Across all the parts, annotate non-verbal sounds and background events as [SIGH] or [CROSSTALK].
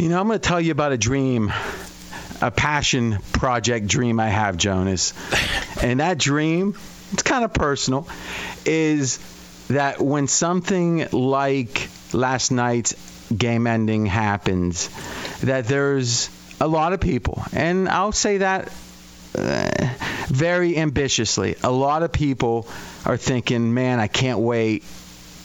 You know, I'm going to tell you about a dream, a passion project dream I have, Jonas. And that dream, it's kind of personal, is that when something like last night's game ending happens, that there's a lot of people, and I'll say that uh, very ambitiously, a lot of people are thinking, man, I can't wait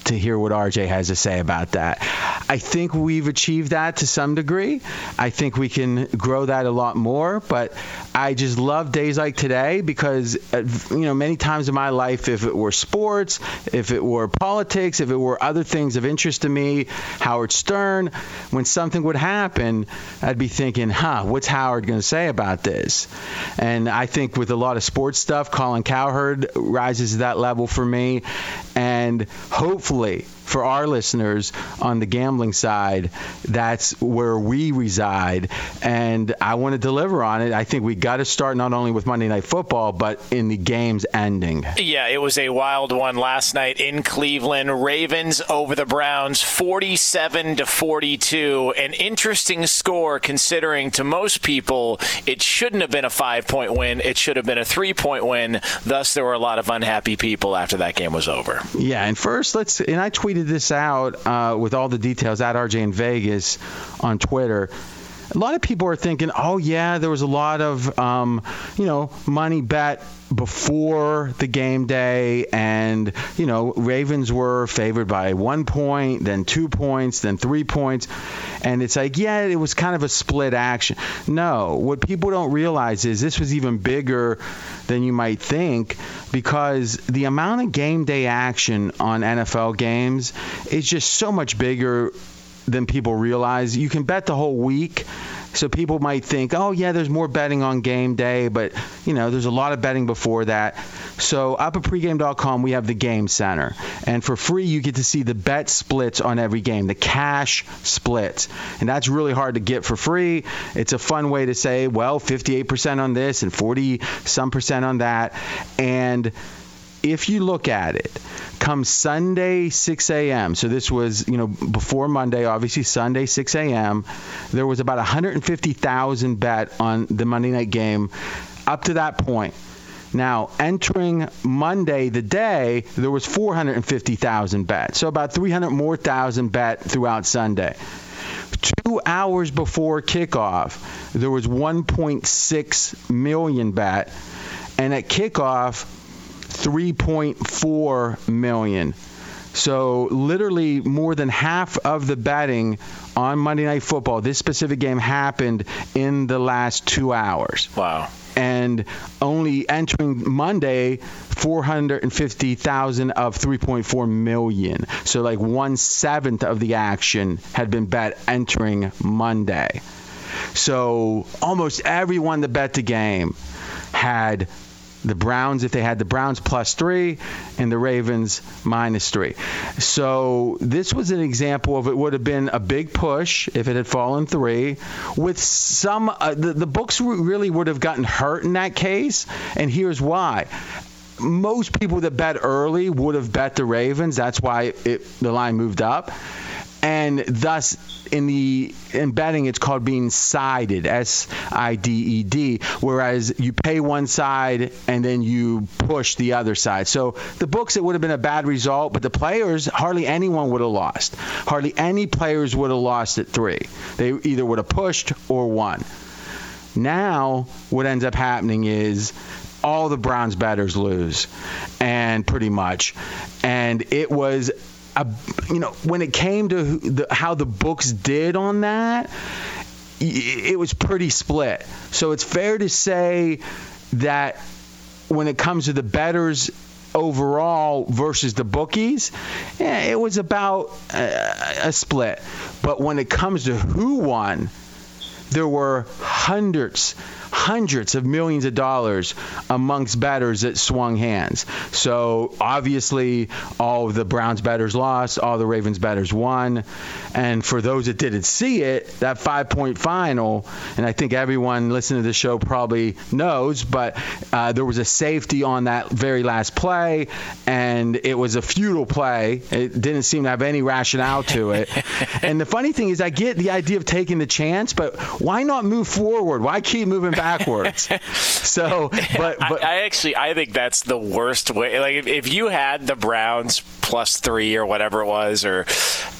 to hear what RJ has to say about that. I think we've achieved that to some degree. I think we can grow that a lot more, but I just love days like today because uh, you know many times in my life if it were sports, if it were politics, if it were other things of interest to me, Howard Stern, when something would happen, I'd be thinking, "Huh, what's Howard going to say about this?" And I think with a lot of sports stuff, Colin Cowherd rises to that level for me and hopefully for our listeners on the gambling side, that's where we reside. And I want to deliver on it. I think we got to start not only with Monday Night Football, but in the game's ending. Yeah, it was a wild one last night in Cleveland. Ravens over the Browns, 47 to 42. An interesting score considering to most people it shouldn't have been a five point win. It should have been a three point win. Thus, there were a lot of unhappy people after that game was over. Yeah, and first, let's, and I tweeted this out uh, with all the details at RJ in Vegas on Twitter. A lot of people are thinking, oh, yeah, there was a lot of, um, you know, money bet before the game day, and, you know, Ravens were favored by one point, then two points, then three points. And it's like, yeah, it was kind of a split action. No, what people don't realize is this was even bigger than you might think because the amount of game day action on NFL games is just so much bigger than people realize. You can bet the whole week. So people might think, oh yeah, there's more betting on game day, but you know, there's a lot of betting before that. So up at pregame.com, we have the game center, and for free, you get to see the bet splits on every game, the cash splits, and that's really hard to get for free. It's a fun way to say, well, 58% on this and 40 some percent on that, and if you look at it, come Sunday 6 a.m. So this was, you know, before Monday, obviously Sunday 6 a.m. There was about 150,000 bet on the Monday night game up to that point. Now, entering Monday, the day, there was 450,000 bet. So about 300 more thousand bet throughout Sunday. Two hours before kickoff, there was 1.6 million bet. And at kickoff, 3.4 million. So literally more than half of the betting on Monday Night Football, this specific game happened in the last two hours. Wow. And only entering Monday, 450,000 of 3.4 million. So like one seventh of the action had been bet entering Monday. So almost everyone that bet the game had the Browns if they had the Browns plus three and the Ravens minus three. So this was an example of it would have been a big push if it had fallen three. With some, uh, the, the books really would have gotten hurt in that case, and here's why. Most people that bet early would have bet the Ravens. That's why it, the line moved up. And thus in the in betting it's called being sided S I D E D whereas you pay one side and then you push the other side. So the books it would have been a bad result but the players hardly anyone would have lost. Hardly any players would have lost at 3 they either would have pushed or won. Now what ends up happening is all the Browns batters lose and pretty much. And it was a, you know, when it came to the, how the books did on that, it was pretty split. So it's fair to say that when it comes to the betters overall versus the bookies, yeah, it was about a, a split. But when it comes to who won, there were hundreds hundreds of millions of dollars amongst bettors that swung hands. So obviously, all the Browns bettors lost, all the Ravens bettors won. And for those that didn't see it, that five point final, and I think everyone listening to the show probably knows, but uh, there was a safety on that very last play, and it was a futile play. It didn't seem to have any rationale to it. [LAUGHS] and the funny thing is, I get the idea of taking the chance, but why not move forward? Why keep moving back? Backwards. [LAUGHS] so, but, but I, I, actually I think that's the worst way. Like if, if you had the Browns plus three or whatever it was, or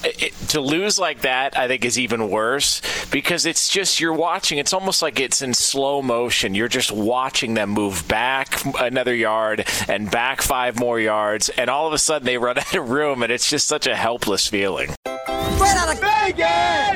it, to lose like that, I think is even worse because it's just you're watching. It's almost like it's in slow motion. You're just watching them move back another yard and back five more yards, and all of a sudden they run [LAUGHS] out of room, and it's just such a helpless feeling. Straight out of Vegas!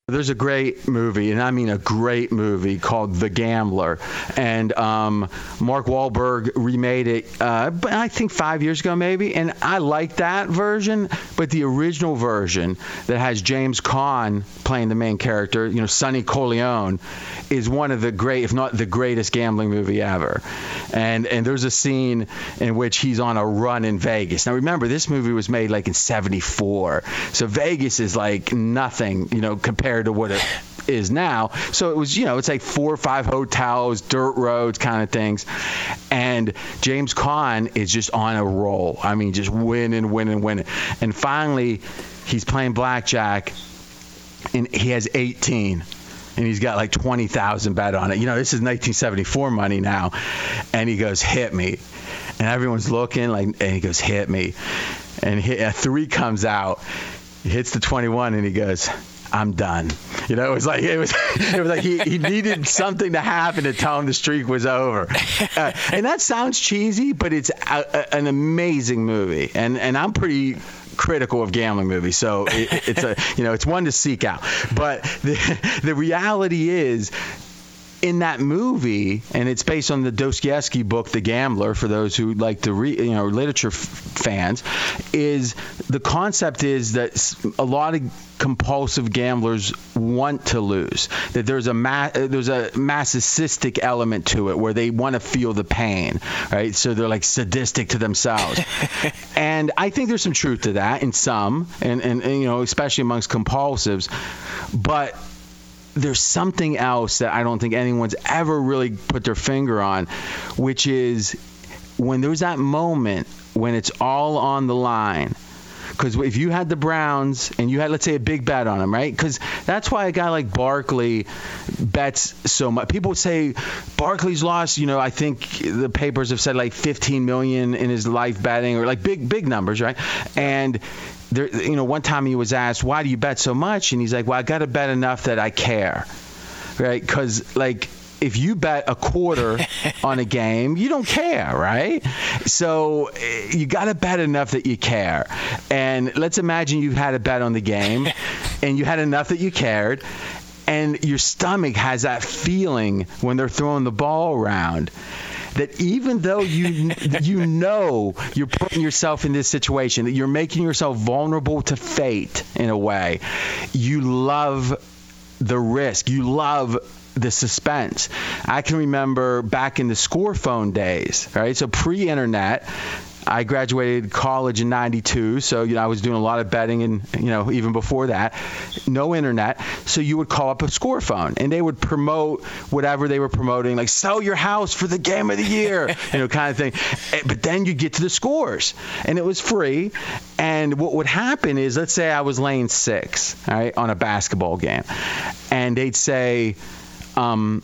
There's a great movie, and I mean a great movie called The Gambler, and um, Mark Wahlberg remade it. Uh, I think five years ago, maybe, and I like that version. But the original version that has James Caan playing the main character, you know, Sonny Corleone, is one of the great, if not the greatest, gambling movie ever. And and there's a scene in which he's on a run in Vegas. Now remember, this movie was made like in '74, so Vegas is like nothing, you know, compared compared to what it is now. So it was, you know, it's like four or five hotels, dirt roads kind of things. And James Caan is just on a roll. I mean, just winning, winning, winning. And finally, he's playing blackjack, and he has 18 and he's got like 20,000 bet on it. You know, this is 1974 money now. And he goes, hit me. And everyone's looking like, and he goes, hit me. And a three comes out, hits the 21, and he goes, I'm done. You know, it was like it was [LAUGHS] it was like he, he needed something to happen to tell him the streak was over. Uh, and that sounds cheesy, but it's a, a, an amazing movie. And and I'm pretty critical of gambling movies, so it, it's a you know it's one to seek out. But the [LAUGHS] the reality is in that movie, and it's based on the Dostoevsky book, The Gambler, for those who like to read, you know, literature f- fans, is the concept is that a lot of compulsive gamblers want to lose. That there's a ma- uh, there's a masochistic element to it where they want to feel the pain, right? So they're like sadistic to themselves. [LAUGHS] and I think there's some truth to that in some, and, and, and you know, especially amongst compulsives, but there's something else that I don't think anyone's ever really put their finger on, which is when there's that moment when it's all on the line. Because if you had the Browns and you had, let's say, a big bet on them, right? Because that's why a guy like Barkley bets so much. People say Barkley's lost. You know, I think the papers have said like 15 million in his life betting, or like big, big numbers, right? And there, you know, one time he was asked, "Why do you bet so much?" And he's like, "Well, I got to bet enough that I care." Right? Cuz like if you bet a quarter [LAUGHS] on a game, you don't care, right? So eh, you got to bet enough that you care. And let's imagine you had a bet on the game [LAUGHS] and you had enough that you cared and your stomach has that feeling when they're throwing the ball around that even though you [LAUGHS] you know you're putting yourself in this situation, that you're making yourself vulnerable to fate in a way, you love the risk. You love the suspense. I can remember back in the score phone days, right? So pre-internet, I graduated college in 92, so you know I was doing a lot of betting and you know even before that, no internet. So you would call up a score phone and they would promote whatever they were promoting like sell your house for the game of the year, you know kind of thing. Eh, but then you get to the scores and it was free and what would happen is let's say I was laying 6, all right, on a basketball game. And they'd say um,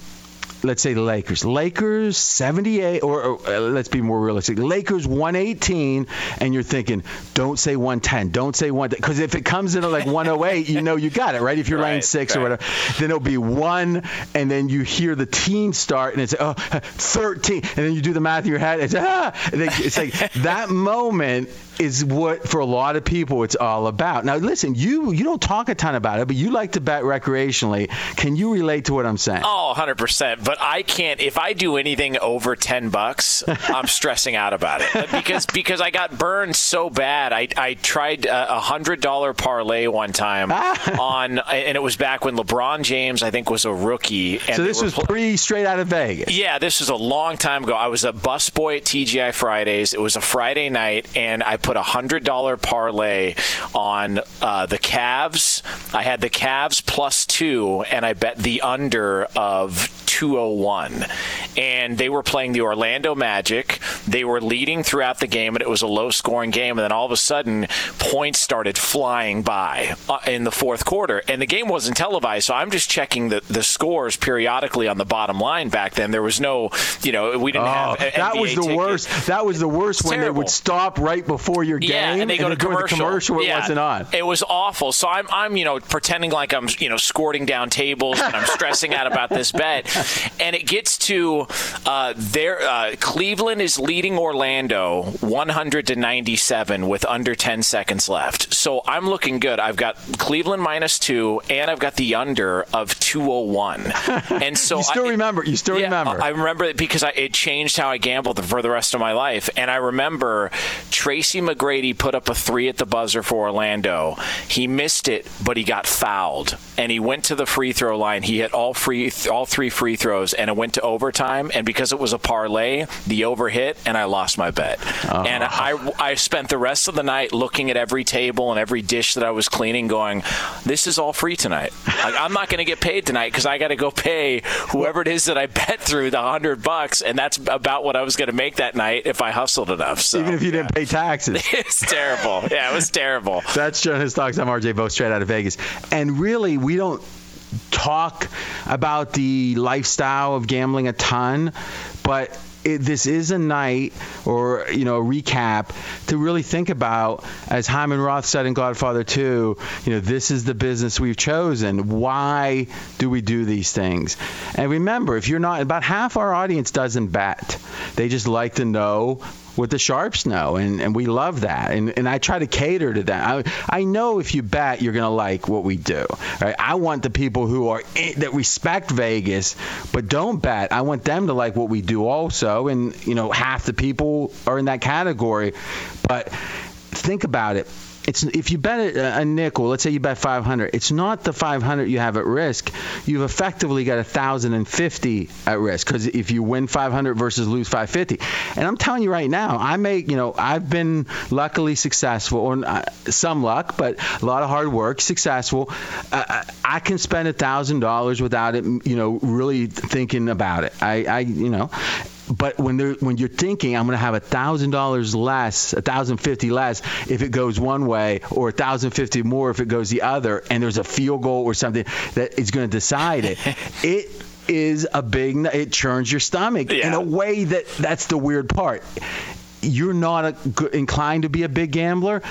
let's say the Lakers. Lakers 78, or, or uh, let's be more realistic. Lakers 118, and you're thinking, don't say 110, don't say 1, because if it comes in at like 108, you know you got it, right? If you're right, laying six right. or whatever, then it'll be one, and then you hear the teen start, and it's oh [LAUGHS] 13, and then you do the math in your head. It's [LAUGHS] ah, it's like that moment is what for a lot of people it's all about. Now listen, you you don't talk a ton about it, but you like to bet recreationally. Can you relate to what I'm saying? Oh, 100%. But I can't if I do anything over 10 bucks, [LAUGHS] I'm stressing out about it. Because because I got burned so bad. I I tried a $100 parlay one time ah. on and it was back when LeBron James I think was a rookie and so this was pl- pre straight out of Vegas. Yeah, this was a long time ago. I was a busboy at TGI Fridays. It was a Friday night, and I put a hundred dollar parlay on uh, the Cavs. I had the Cavs plus two, and I bet the under of 201. And they were playing the Orlando Magic. They were leading throughout the game, and it was a low scoring game. And then all of a sudden, points started flying by uh, in the fourth quarter. And the game wasn't televised, so I'm just checking the, the scores periodically on the bottom line back then. There was no, you know, we didn't Oh, have. a- that NBA was the ticket. worst. That was the worst when they would stop right before your game Yeah, and they go to during commercial. the commercial. It Yeah. wasn't on. It was awful. So I'm, I'm, you know, pretending like I'm, you know, squirting down tables and I'm [LAUGHS] stressing out about this bet. And it gets to uh, there. Uh, Cleveland is leading Orlando 100 to 97 with under 10 seconds left. So I'm looking good. I've got Cleveland minus two, and I've got the under of 201. [LAUGHS] And so You still I, remember? You still yeah, remember? I remember it because I, it changed how I gambled for the rest of my life. And I remember Tracy McGrady put up a three at the buzzer for Orlando. He missed it, but he got fouled, and he went to the free throw line. He hit all free, all three free throws, and it went to overtime. And because it was a parlay, the over hit, and I lost my bet. Uh-huh. And I, I spent the rest of the night looking at every table and every dish that I was cleaning, going, "This is all free tonight. Like, I'm not going to get paid tonight because I got to go pay whoever it is that I bet through the hundred bucks, and that's about what I was going to make that night if I hustled enough. So Even if you didn't pay [LAUGHS] taxes. it's terrible. Yeah, it was terrible. That's Jonas Knox. I'm RJ Bell, straight out of Vegas. And really, we don't talk about the lifestyle of gambling a ton, but it, this is a night or you know a recap to really think about as Hyman Roth said in Godfather 2 you know this is the business we've chosen. Why do we do these things? And remember if you're not about half our audience doesn't bet. They just like to know what the sharps know, and, and we love that. And, and I try to cater to that. I, I know if you bet, you're going to like what we do. Right? I want the people who are in, that respect Vegas, but don't bet. I want them to like what we do also. And you know, half the people are in that category. But think about it it's if you bet a, nickel, let's say you bet 500, it's not the 500 you have at risk. You've effectively got 1,050 at risk because if you win 500 versus lose 550, and I'm telling you right now, I make you know I've been luckily successful, or uh, some luck, but a lot of hard work, successful. Uh, I can spend a thousand dollars without it, you know, really thinking about it. I, I you know, but when when you're thinking I'm going to have a thousand dollars less, a thousand fifty less if it goes one way, or a thousand fifty more if it goes the other, and there's a field goal or something that is going to decide it, [LAUGHS] it is a big. It churns your stomach Yeah. in a way that that's the weird part. You're not a, inclined to be a big gambler.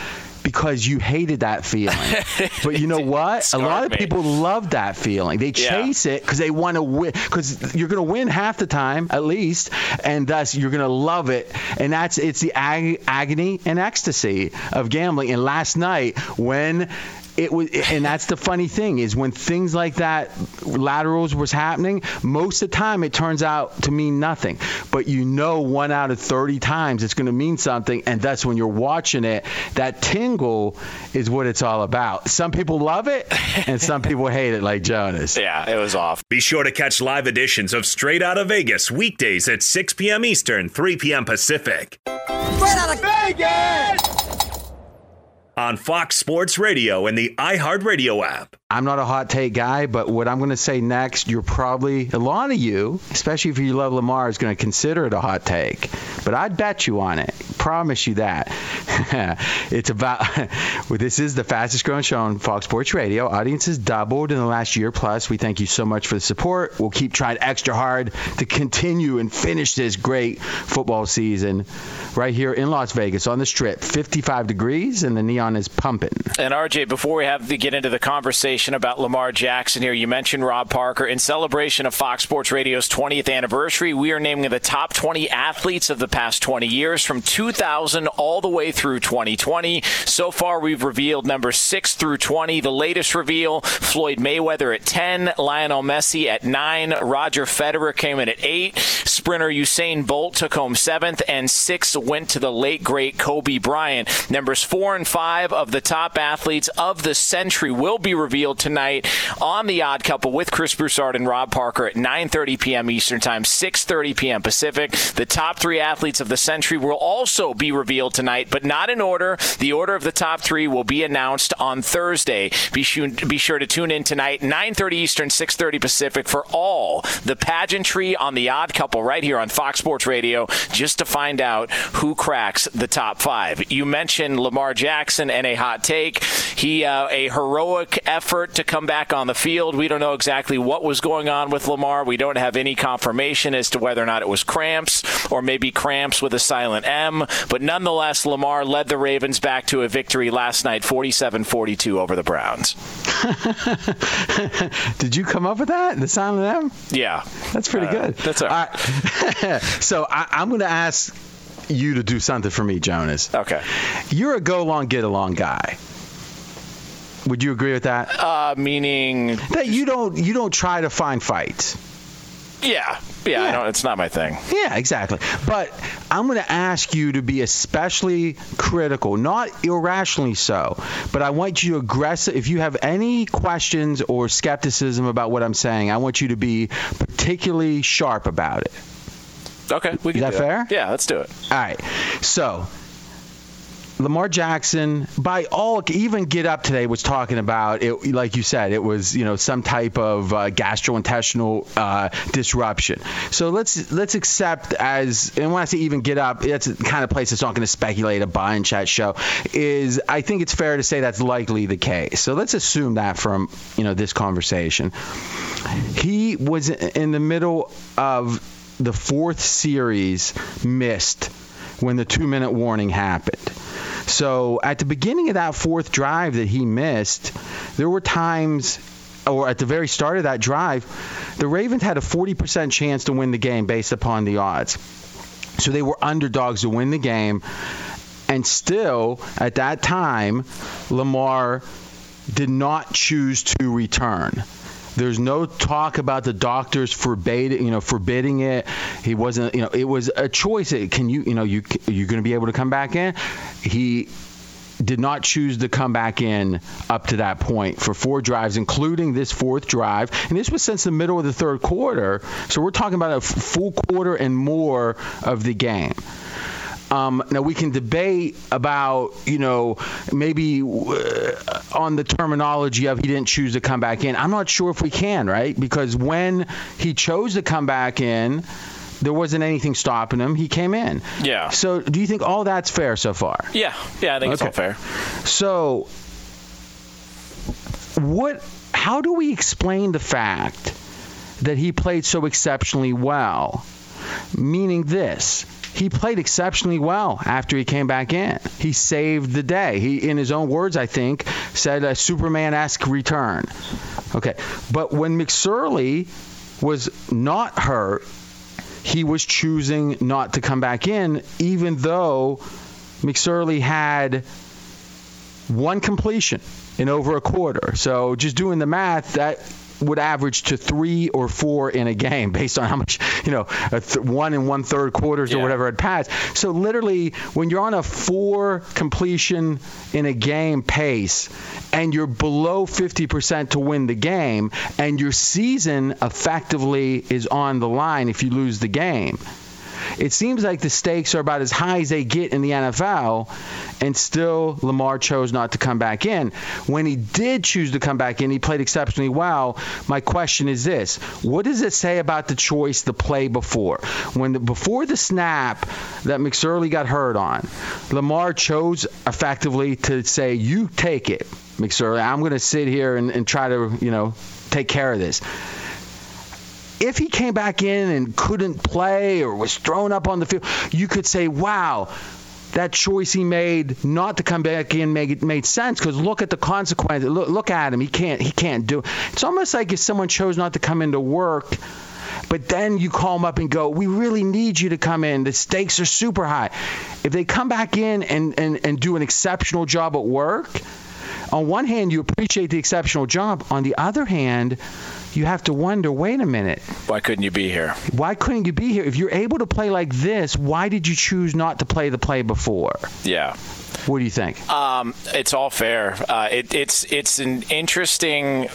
Because you hated that feeling, [LAUGHS] but you know what? A lot of me. people love that feeling. They Yeah. chase it because they want to win. Because you're going to win half the time, at least, and thus you're going to love it. And that's it's the ag- agony and ecstasy of gambling. And last night, when it was, and that's the funny thing is when things like that, laterals was happening. Most of the time, it turns out to mean nothing. But you know, one out of 30 times, it's going to mean something. And that's when you're watching it. That tingle is what it's all about. Some people love it, and some people hate it, like Jonas. [LAUGHS] Yeah, it was off. Be sure to catch live editions of Straight Out of Vegas weekdays at 6 p.m. Eastern, 3 p.m. Pacific. Straight out of Vegas! On Fox Sports Radio and the iHeartRadio app. I'm not a hot take guy, but what I'm going to say next, you're probably, a lot of you, especially if you love Lamar, is going to consider it a hot take. But I'd bet you on it. Promise you that. [LAUGHS] it's about, [LAUGHS] well, this is the fastest growing show on Fox Sports Radio. Audiences doubled in the last year plus. We thank you so much for the support. We'll keep trying extra hard to continue and finish this great football season right here in Las Vegas on the strip. 55 degrees and the neon is pumping. And RJ, before we have to get into the conversation, about Lamar Jackson here. You mentioned Rob Parker. In celebration of Fox Sports Radio's 20th anniversary, we are naming the top 20 athletes of the past 20 years from 2000 all the way through 2020. So far, we've revealed number 6 through 20. The latest reveal Floyd Mayweather at 10, Lionel Messi at 9, Roger Federer came in at 8, sprinter Usain Bolt took home 7th, and 6 went to the late, great Kobe Bryant. Numbers 4 and 5 of the top athletes of the century will be revealed tonight on The Odd Couple with Chris Broussard and Rob Parker at 9:30 p.m. Eastern Time, 6:30 p.m. Pacific. The top three athletes of the century will also be revealed tonight, but not in order. The order of the top three will be announced on Thursday. Be sure, be sure to tune in tonight, 9:30 Eastern, 6:30 Pacific, for all the pageantry on The Odd Couple right here on Fox Sports Radio, just to find out who cracks the top five. You mentioned Lamar Jackson and a hot take. He uh, a heroic effort to come back on the field. We don't know exactly what was going on with Lamar. We don't have any confirmation as to whether or not it was cramps or maybe cramps with a silent M. But nonetheless, Lamar led the Ravens back to a victory last night, 47 42 over the Browns. [LAUGHS] Did you come up with that? The silent M? Yeah. That's pretty uh, good. That's all right. All right. [LAUGHS] so I, I'm going to ask you to do something for me, Jonas. Okay. You're a go along, get along guy. Would you agree with that? Uh, meaning that you don't you don't try to find fights. Yeah, yeah, yeah. I don't, it's not my thing. Yeah, exactly. But I'm going to ask you to be especially critical, not irrationally so, but I want you to aggressive. If you have any questions or skepticism about what I'm saying, I want you to be particularly sharp about it. Okay, we can. Is that, fair? Yeah, let's do it. All right. So Lamar Jackson, by all, even Get Up today was talking about it. Like you said, it was you know some type of uh, gastrointestinal uh, disruption. So let's let's accept as and when I say even Get Up, it's the kind of place that's not going to speculate a bunch chat show. Is I think it's fair to say that's likely the case. So let's assume that from you know this conversation, he was in the middle of the fourth series missed when the two minute warning happened. So at the beginning of that fourth drive that he missed, there were times or at the very start of that drive, the Ravens had a 40% chance to win the game based upon the odds. So they were underdogs to win the game. And still, at that time, Lamar did not choose to return. There's no talk about the doctors forbidding, you know, forbidding it. He wasn't, you know, it was a choice. Can you, you know, you you're going to be able to come back in? He did not choose to come back in up to that point for four drives, including this fourth drive. And this was since the middle of the third quarter. So we're talking about a full quarter and more of the game. Um, now we can debate about, you know, maybe uh, on the terminology of he didn't choose to come back in. I'm not sure if we can, right? Because when he chose to come back in, there wasn't anything stopping him. He came in. Yeah. So do you think all that's fair so far? Yeah. Yeah, I think okay. it's all fair. So what? How do we explain the fact that he played so exceptionally well? Meaning this he played exceptionally well after he came back in. He saved the day. He, in his own words, I think, said a Superman-esque return. Okay, but when McSorley was not hurt, he was choosing not to come back in, even though McSorley had one completion in over a quarter. So just doing the math, that would average to three or four in a game based on how much, you know, th- one and one third quarters yeah. or whatever it passed. So literally, when you're on a four completion in a game pace and you're below 50% to win the game and your season effectively is on the line if you lose the game it seems like the stakes are about as high as they get in the NFL, and still Lamar chose not to come back in. When he did choose to come back in, he played exceptionally well. My question is this: What does it say about the choice to play before? When the, before the snap that McSorley got hurt on, Lamar chose effectively to say, "You take it, McSorley. I'm going to sit here and, and try to, you know, take care of this." If he came back in and couldn't play or was thrown up on the field, you could say, wow, that choice he made not to come back in made, made sense because look at the consequences. Look, look at him. He can't. He can't do. It. It's almost like if someone chose not to come into work, but then you call them up and go, "We really need you to come in. The stakes are super high." If they come back in and and, and do an exceptional job at work, on one hand you appreciate the exceptional job. On the other hand you have to wonder wait a minute. Why couldn't you be here? Why couldn't you be here? If you're able to play like this, why did you choose not to play the play before? Yeah. What do you think? Um, it's all fair. Uh, it, it's it's an interesting.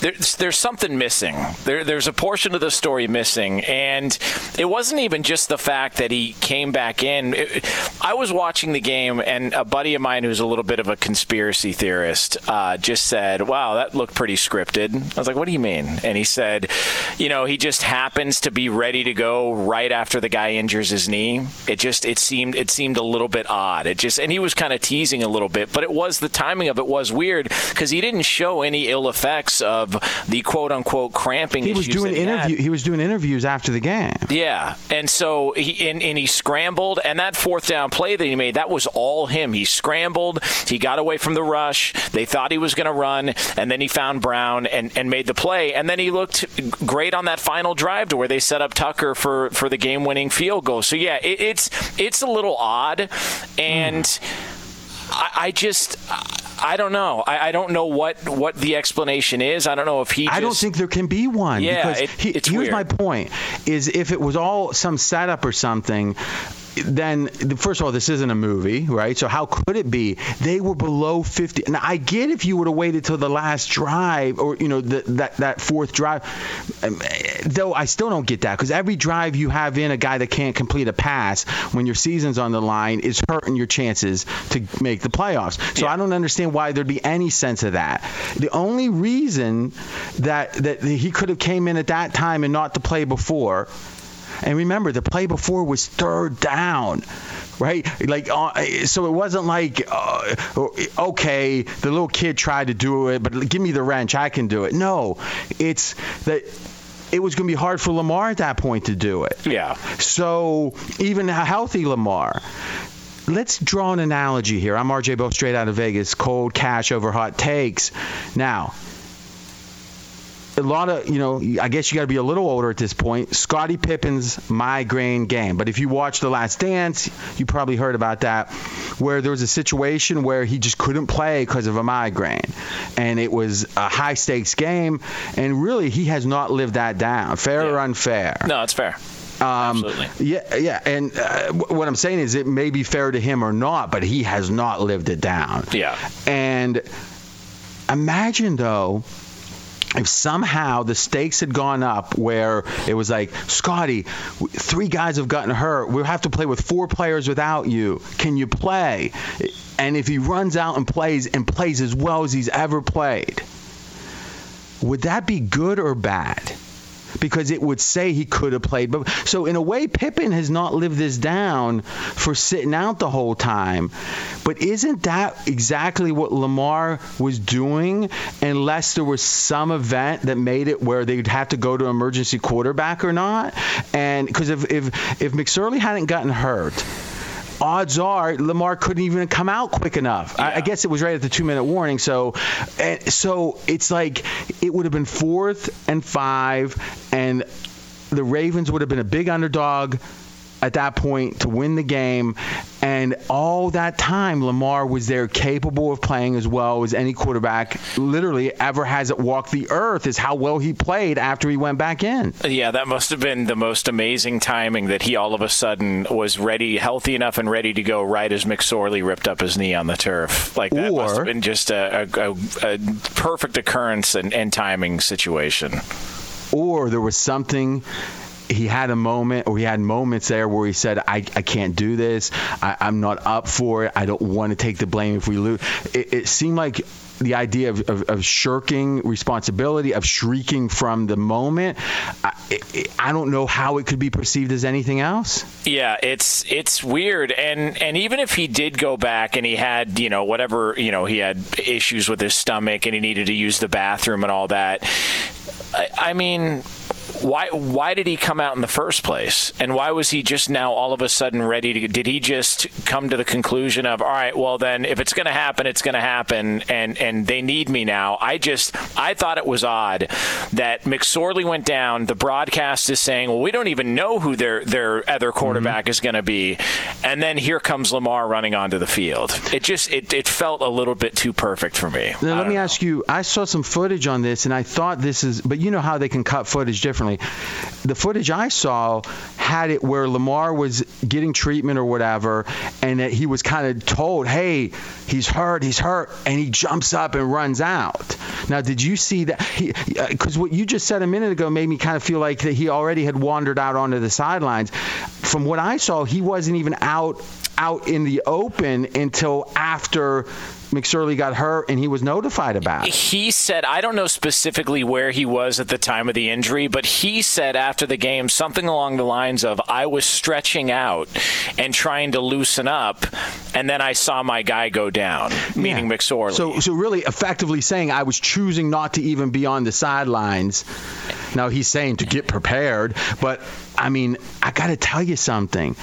There's there's something missing. There, there's a portion of the story missing, and it wasn't even just the fact that he came back in. It, I was watching the game, and a buddy of mine who's a little bit of a conspiracy theorist uh, just said, "Wow, that looked pretty scripted." I was like, "What do you mean?" And he said, "You know, he just happens to be ready to go right after the guy injures his knee. It just it seemed it seemed a little bit odd. It just and he was kind of." of teasing a little bit, but it was the timing of it was weird because he didn't show any ill effects of the quote unquote cramping. He was doing he interview. Had. He was doing interviews after the game. Yeah, and so he and, and he scrambled, and that fourth down play that he made that was all him. He scrambled. He got away from the rush. They thought he was going to run, and then he found Brown and, and made the play, and then he looked great on that final drive to where they set up Tucker for for the game winning field goal. So yeah, it, it's it's a little odd, and. Mm I, I just. I don't know. I, I, don't know what, what the explanation is. I don't know if he. Just, I don't think there can be one. Yeah, because it, he, it's here's weird. my point: is if it was all some setup or something, then first of all, this isn't a movie, right? So how could it be? They were below 50. Now I get if you would have waited till the last drive, or you know the, that that fourth drive. Um, though I still don't get that because every drive you have in a guy that can't complete a pass when your season's on the line is hurting your chances to make the playoffs. So yeah. I don't understand why there'd be any sense of that. The only reason that that he could have came in at that time and not to play before and remember, the play before was third down right? Like, uh, so it wasn't like, uh, okay, the little kid tried to do it, but give me the wrench, I can do it. No, it's that it was going to be hard for Lamar at that point to do it. Yeah. So even a healthy Lamar. Let's draw an analogy here. I'm RJ Bell, straight out of Vegas. Cold cash over hot takes. Now, a lot of, you know, I guess you got to be a little older at this point. Scottie Pippen's migraine game. But if you watch The Last Dance, you probably heard about that, where there was a situation where he just couldn't play because of a migraine. And it was a high stakes game. And really, he has not lived that down. Fair yeah. or unfair? No, it's fair. Um, Absolutely. Yeah, yeah. And uh, what I'm saying is, it may be fair to him or not, but he has not lived it down. Yeah. And imagine though if somehow the stakes had gone up where it was like, Scottie, three guys have gotten hurt. We'll have to play with four players without you. Can you play? And if he runs out and plays and plays as well as he's ever played, would that be good or bad? Because it would say he could have played. But so in a way, Pippen has not lived this down for sitting out the whole time. But isn't that exactly what Lamar was doing? Unless there was some event that made it where they'd have to go to emergency quarterback or not. And because if if if McSorley hadn't gotten hurt odds are Lamar couldn't even come out quick enough. Yeah. I, I, guess it was right at the two minute warning. So, and so it's like it would have been fourth and five, and the Ravens would have been a big underdog at that point to win the game. And all that time, Lamar was there capable of playing as well as any quarterback literally ever has it walk the earth, is how well he played after he went back in. Yeah, that must have been the most amazing timing that he all of a sudden was ready, healthy enough and ready to go right as McSorley ripped up his knee on the turf. Like that or, must have been just a, a, a perfect occurrence and, and timing situation. Or there was something he had a moment or he had moments there where he said, I, I can't do this. I, am not up for it. I don't want to take the blame if we lose. It, it seemed like the idea of, of, of, shirking responsibility, of shrieking from the moment. I, I, don't know how it could be perceived as anything else. Yeah, it's it's weird, and and even if he did go back and he had you know whatever you know he had issues with his stomach and he needed to use the bathroom and all that. I, I mean, why why did he come out in the first place? And why was he just now all of a sudden ready to did he just come to the conclusion of all right well then if it's going to happen it's going to happen and and they need me now. I just i thought it was odd that mcsorley went down. The broadcast is saying well we don't even know who their their other quarterback mm-hmm. is going to be. And then here comes lamar running onto the field. It just it, it felt a little bit too perfect for me. Now, let me know. ask you i saw some footage on this and i thought this is but you know how they can cut footage differently The footage I saw had it where Lamar was getting treatment or whatever, and that he was kind of told, "Hey, he's hurt, he's hurt," and he jumps up and runs out. Now, did you see that? Because uh, what you just said a minute ago made me kind of feel like that he already had wandered out onto the sidelines. From what I saw, he wasn't even out out in the open until after McSorley got hurt and he was notified about it. He said, I don't know specifically where he was at the time of the injury, but he said after the game something along the lines of, I was stretching out and trying to loosen up, and then I saw my guy go down, meaning yeah. McSorley. So, so really effectively saying, I was choosing not to even be on the sidelines. Now he's saying to get prepared, but I mean, I got to tell you something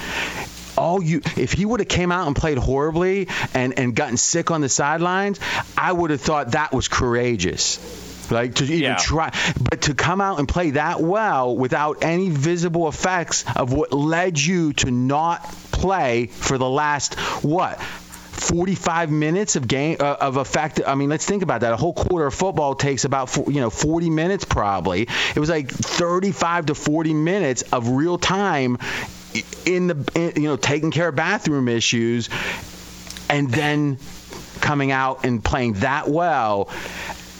all you if he would have came out and played horribly and and gotten sick on the sidelines, I would have thought that was courageous. Like to even yeah. try, but to come out and play that well without any visible effects of what led you to not play for the last what 45 minutes of game uh, of effect. I mean, let's think about that. A whole quarter of football takes about you know 40 minutes probably. It was like 35 to 40 minutes of real time in the in, you know taking care of bathroom issues, and then coming out and playing that well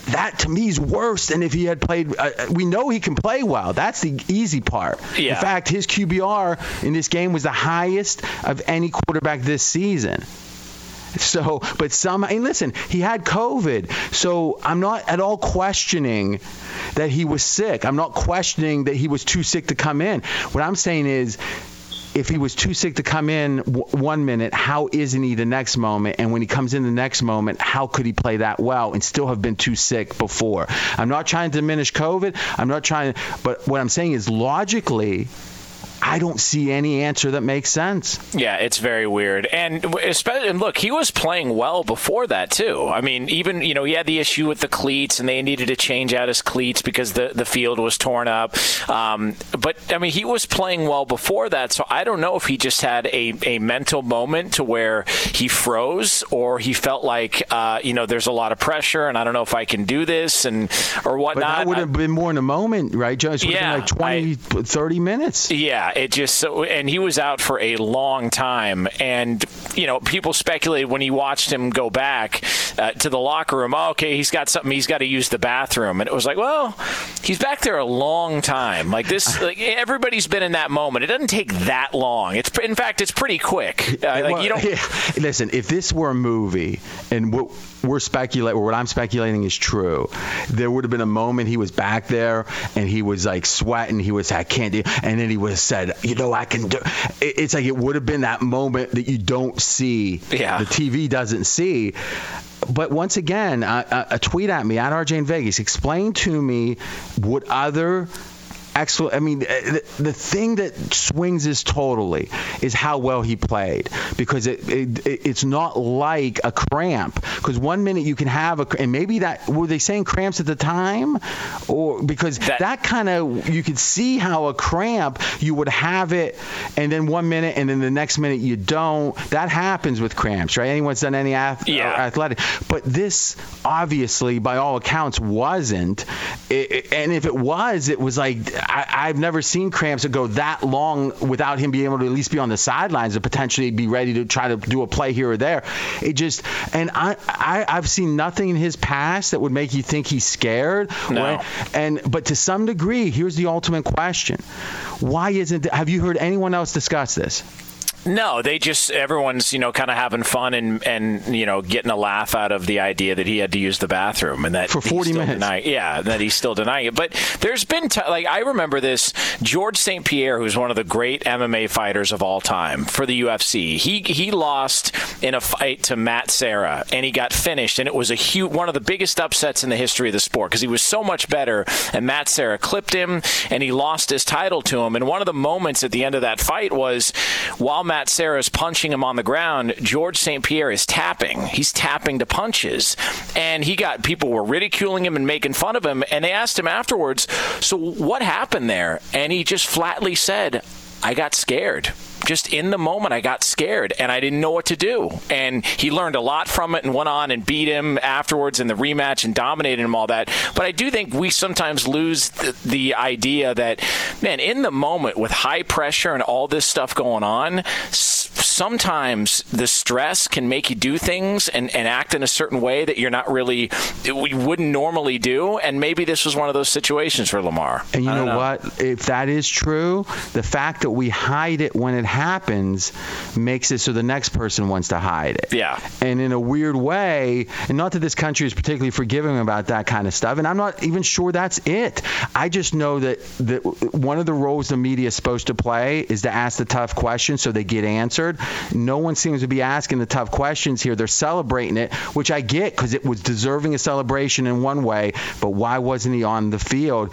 that to me is worse than if he had played. Uh, we know he can play well. That's the easy part. Yeah. In fact, his QBR in this game was the highest of any quarterback this season. So, but some, and listen, he had COVID. So I'm not at all questioning that he was sick. I'm not questioning that he was too sick to come in. What I'm saying is, if he was too sick to come in w- one minute, how isn't he the next moment? And when he comes in the next moment, how could he play that well and still have been too sick before? I'm not trying to diminish COVID. I'm not trying but what I'm saying is logically, I don't see any answer that makes sense. Yeah, it's very weird. And especially, and look, he was playing well before that too. I mean, even you know he had the issue with the cleats, and they needed to change out his cleats because the the field was torn up. Um, but I mean, he was playing well before that, so I don't know if he just had a a mental moment to where he froze, or he felt like uh, you know there's a lot of pressure, and I don't know if I can do this, and or whatnot. But that would have been more in a moment, right, Joe? It would yeah, like 20, I, 30 minutes. Yeah, it just so, and he was out for a long time, and you know, people speculated when he watched him go back uh, to the locker room. Oh, okay, he's got something. He's got to use the bathroom, and it was like, well, he's back there a long time. Like this, [LAUGHS] like everybody's been in that moment. It doesn't take that long. It's in fact, it's pretty quick. Uh, like well, you don't [LAUGHS] yeah. listen. If this were a movie, and what we're speculating, or what I'm speculating is true. There would have been a moment he was back there and he was like sweating. He was, I can't do, and then he would have said, you know, I can do. It's like it would have been that moment that you don't see. Yeah. The TV doesn't see but once again, a, a, tweet at me at RJ in Vegas. Explain to me what other excellent. I mean, eh, the, the, thing that swings this totally is how well he played because it, it it's not like a cramp. Because one minute you can have a and maybe that were they saying cramps at the time, or because that, that kind of you could see how a cramp you would have it, and then one minute and then the next minute you don't. That happens with cramps, right? Anyone's done any ath- uh, yeah. athletic, but this obviously by all accounts wasn't. It, and if it was, it was like I, have never seen cramps that go that long without him being able to at least be on the sidelines and potentially be ready to try to do a play here or there. It just and I, I I've seen nothing in his past that would make you think he's scared. No. Right? And but to some degree, here's the ultimate question: Why isn't? Have you heard anyone else discuss this? No, they just everyone's you know kind of having fun and and you know getting a laugh out of the idea that he had to use the bathroom and that for 40 minutes. Denying, yeah, that he's still denying it. But there's been t- like I remember this George St. Pierre, who's one of the great MMA fighters of all time for the UFC. He he lost in a fight to Matt Serra and he got finished, and it was a huge one of the biggest upsets in the history of the sport because he was so much better, and Matt Serra clipped him and he lost his title to him. And one of the moments at the end of that fight was while Matt Matt Serra is punching him on the ground, George St. Pierre is tapping. He's tapping to punches. And he got people were ridiculing him and making fun of him. And they asked him afterwards, So what happened there? And he just flatly said, I got scared just in the moment, I got scared and I didn't know what to do. And he learned a lot from it and went on and beat him afterwards in the rematch and dominated him all that. But I do think we sometimes lose the, the idea that, man, in the moment with high pressure and all this stuff going on, sometimes the stress can make you do things and, and act in a certain way that you're not really, we wouldn't normally do. And maybe this was one of those situations for Lamar. And you know, know, what? If that is true, the fact that we hide it when it happens makes it so the next person wants to hide it. Yeah. And in a weird way, and not that this country is particularly forgiving about that kind of stuff, and I'm not even sure that's it. I just know that, that one of the roles the media is supposed to play is to ask the tough questions so they get answered. No one seems to be asking the tough questions here. They're celebrating it, which I get because it was deserving a celebration in one way, but why wasn't he on the field?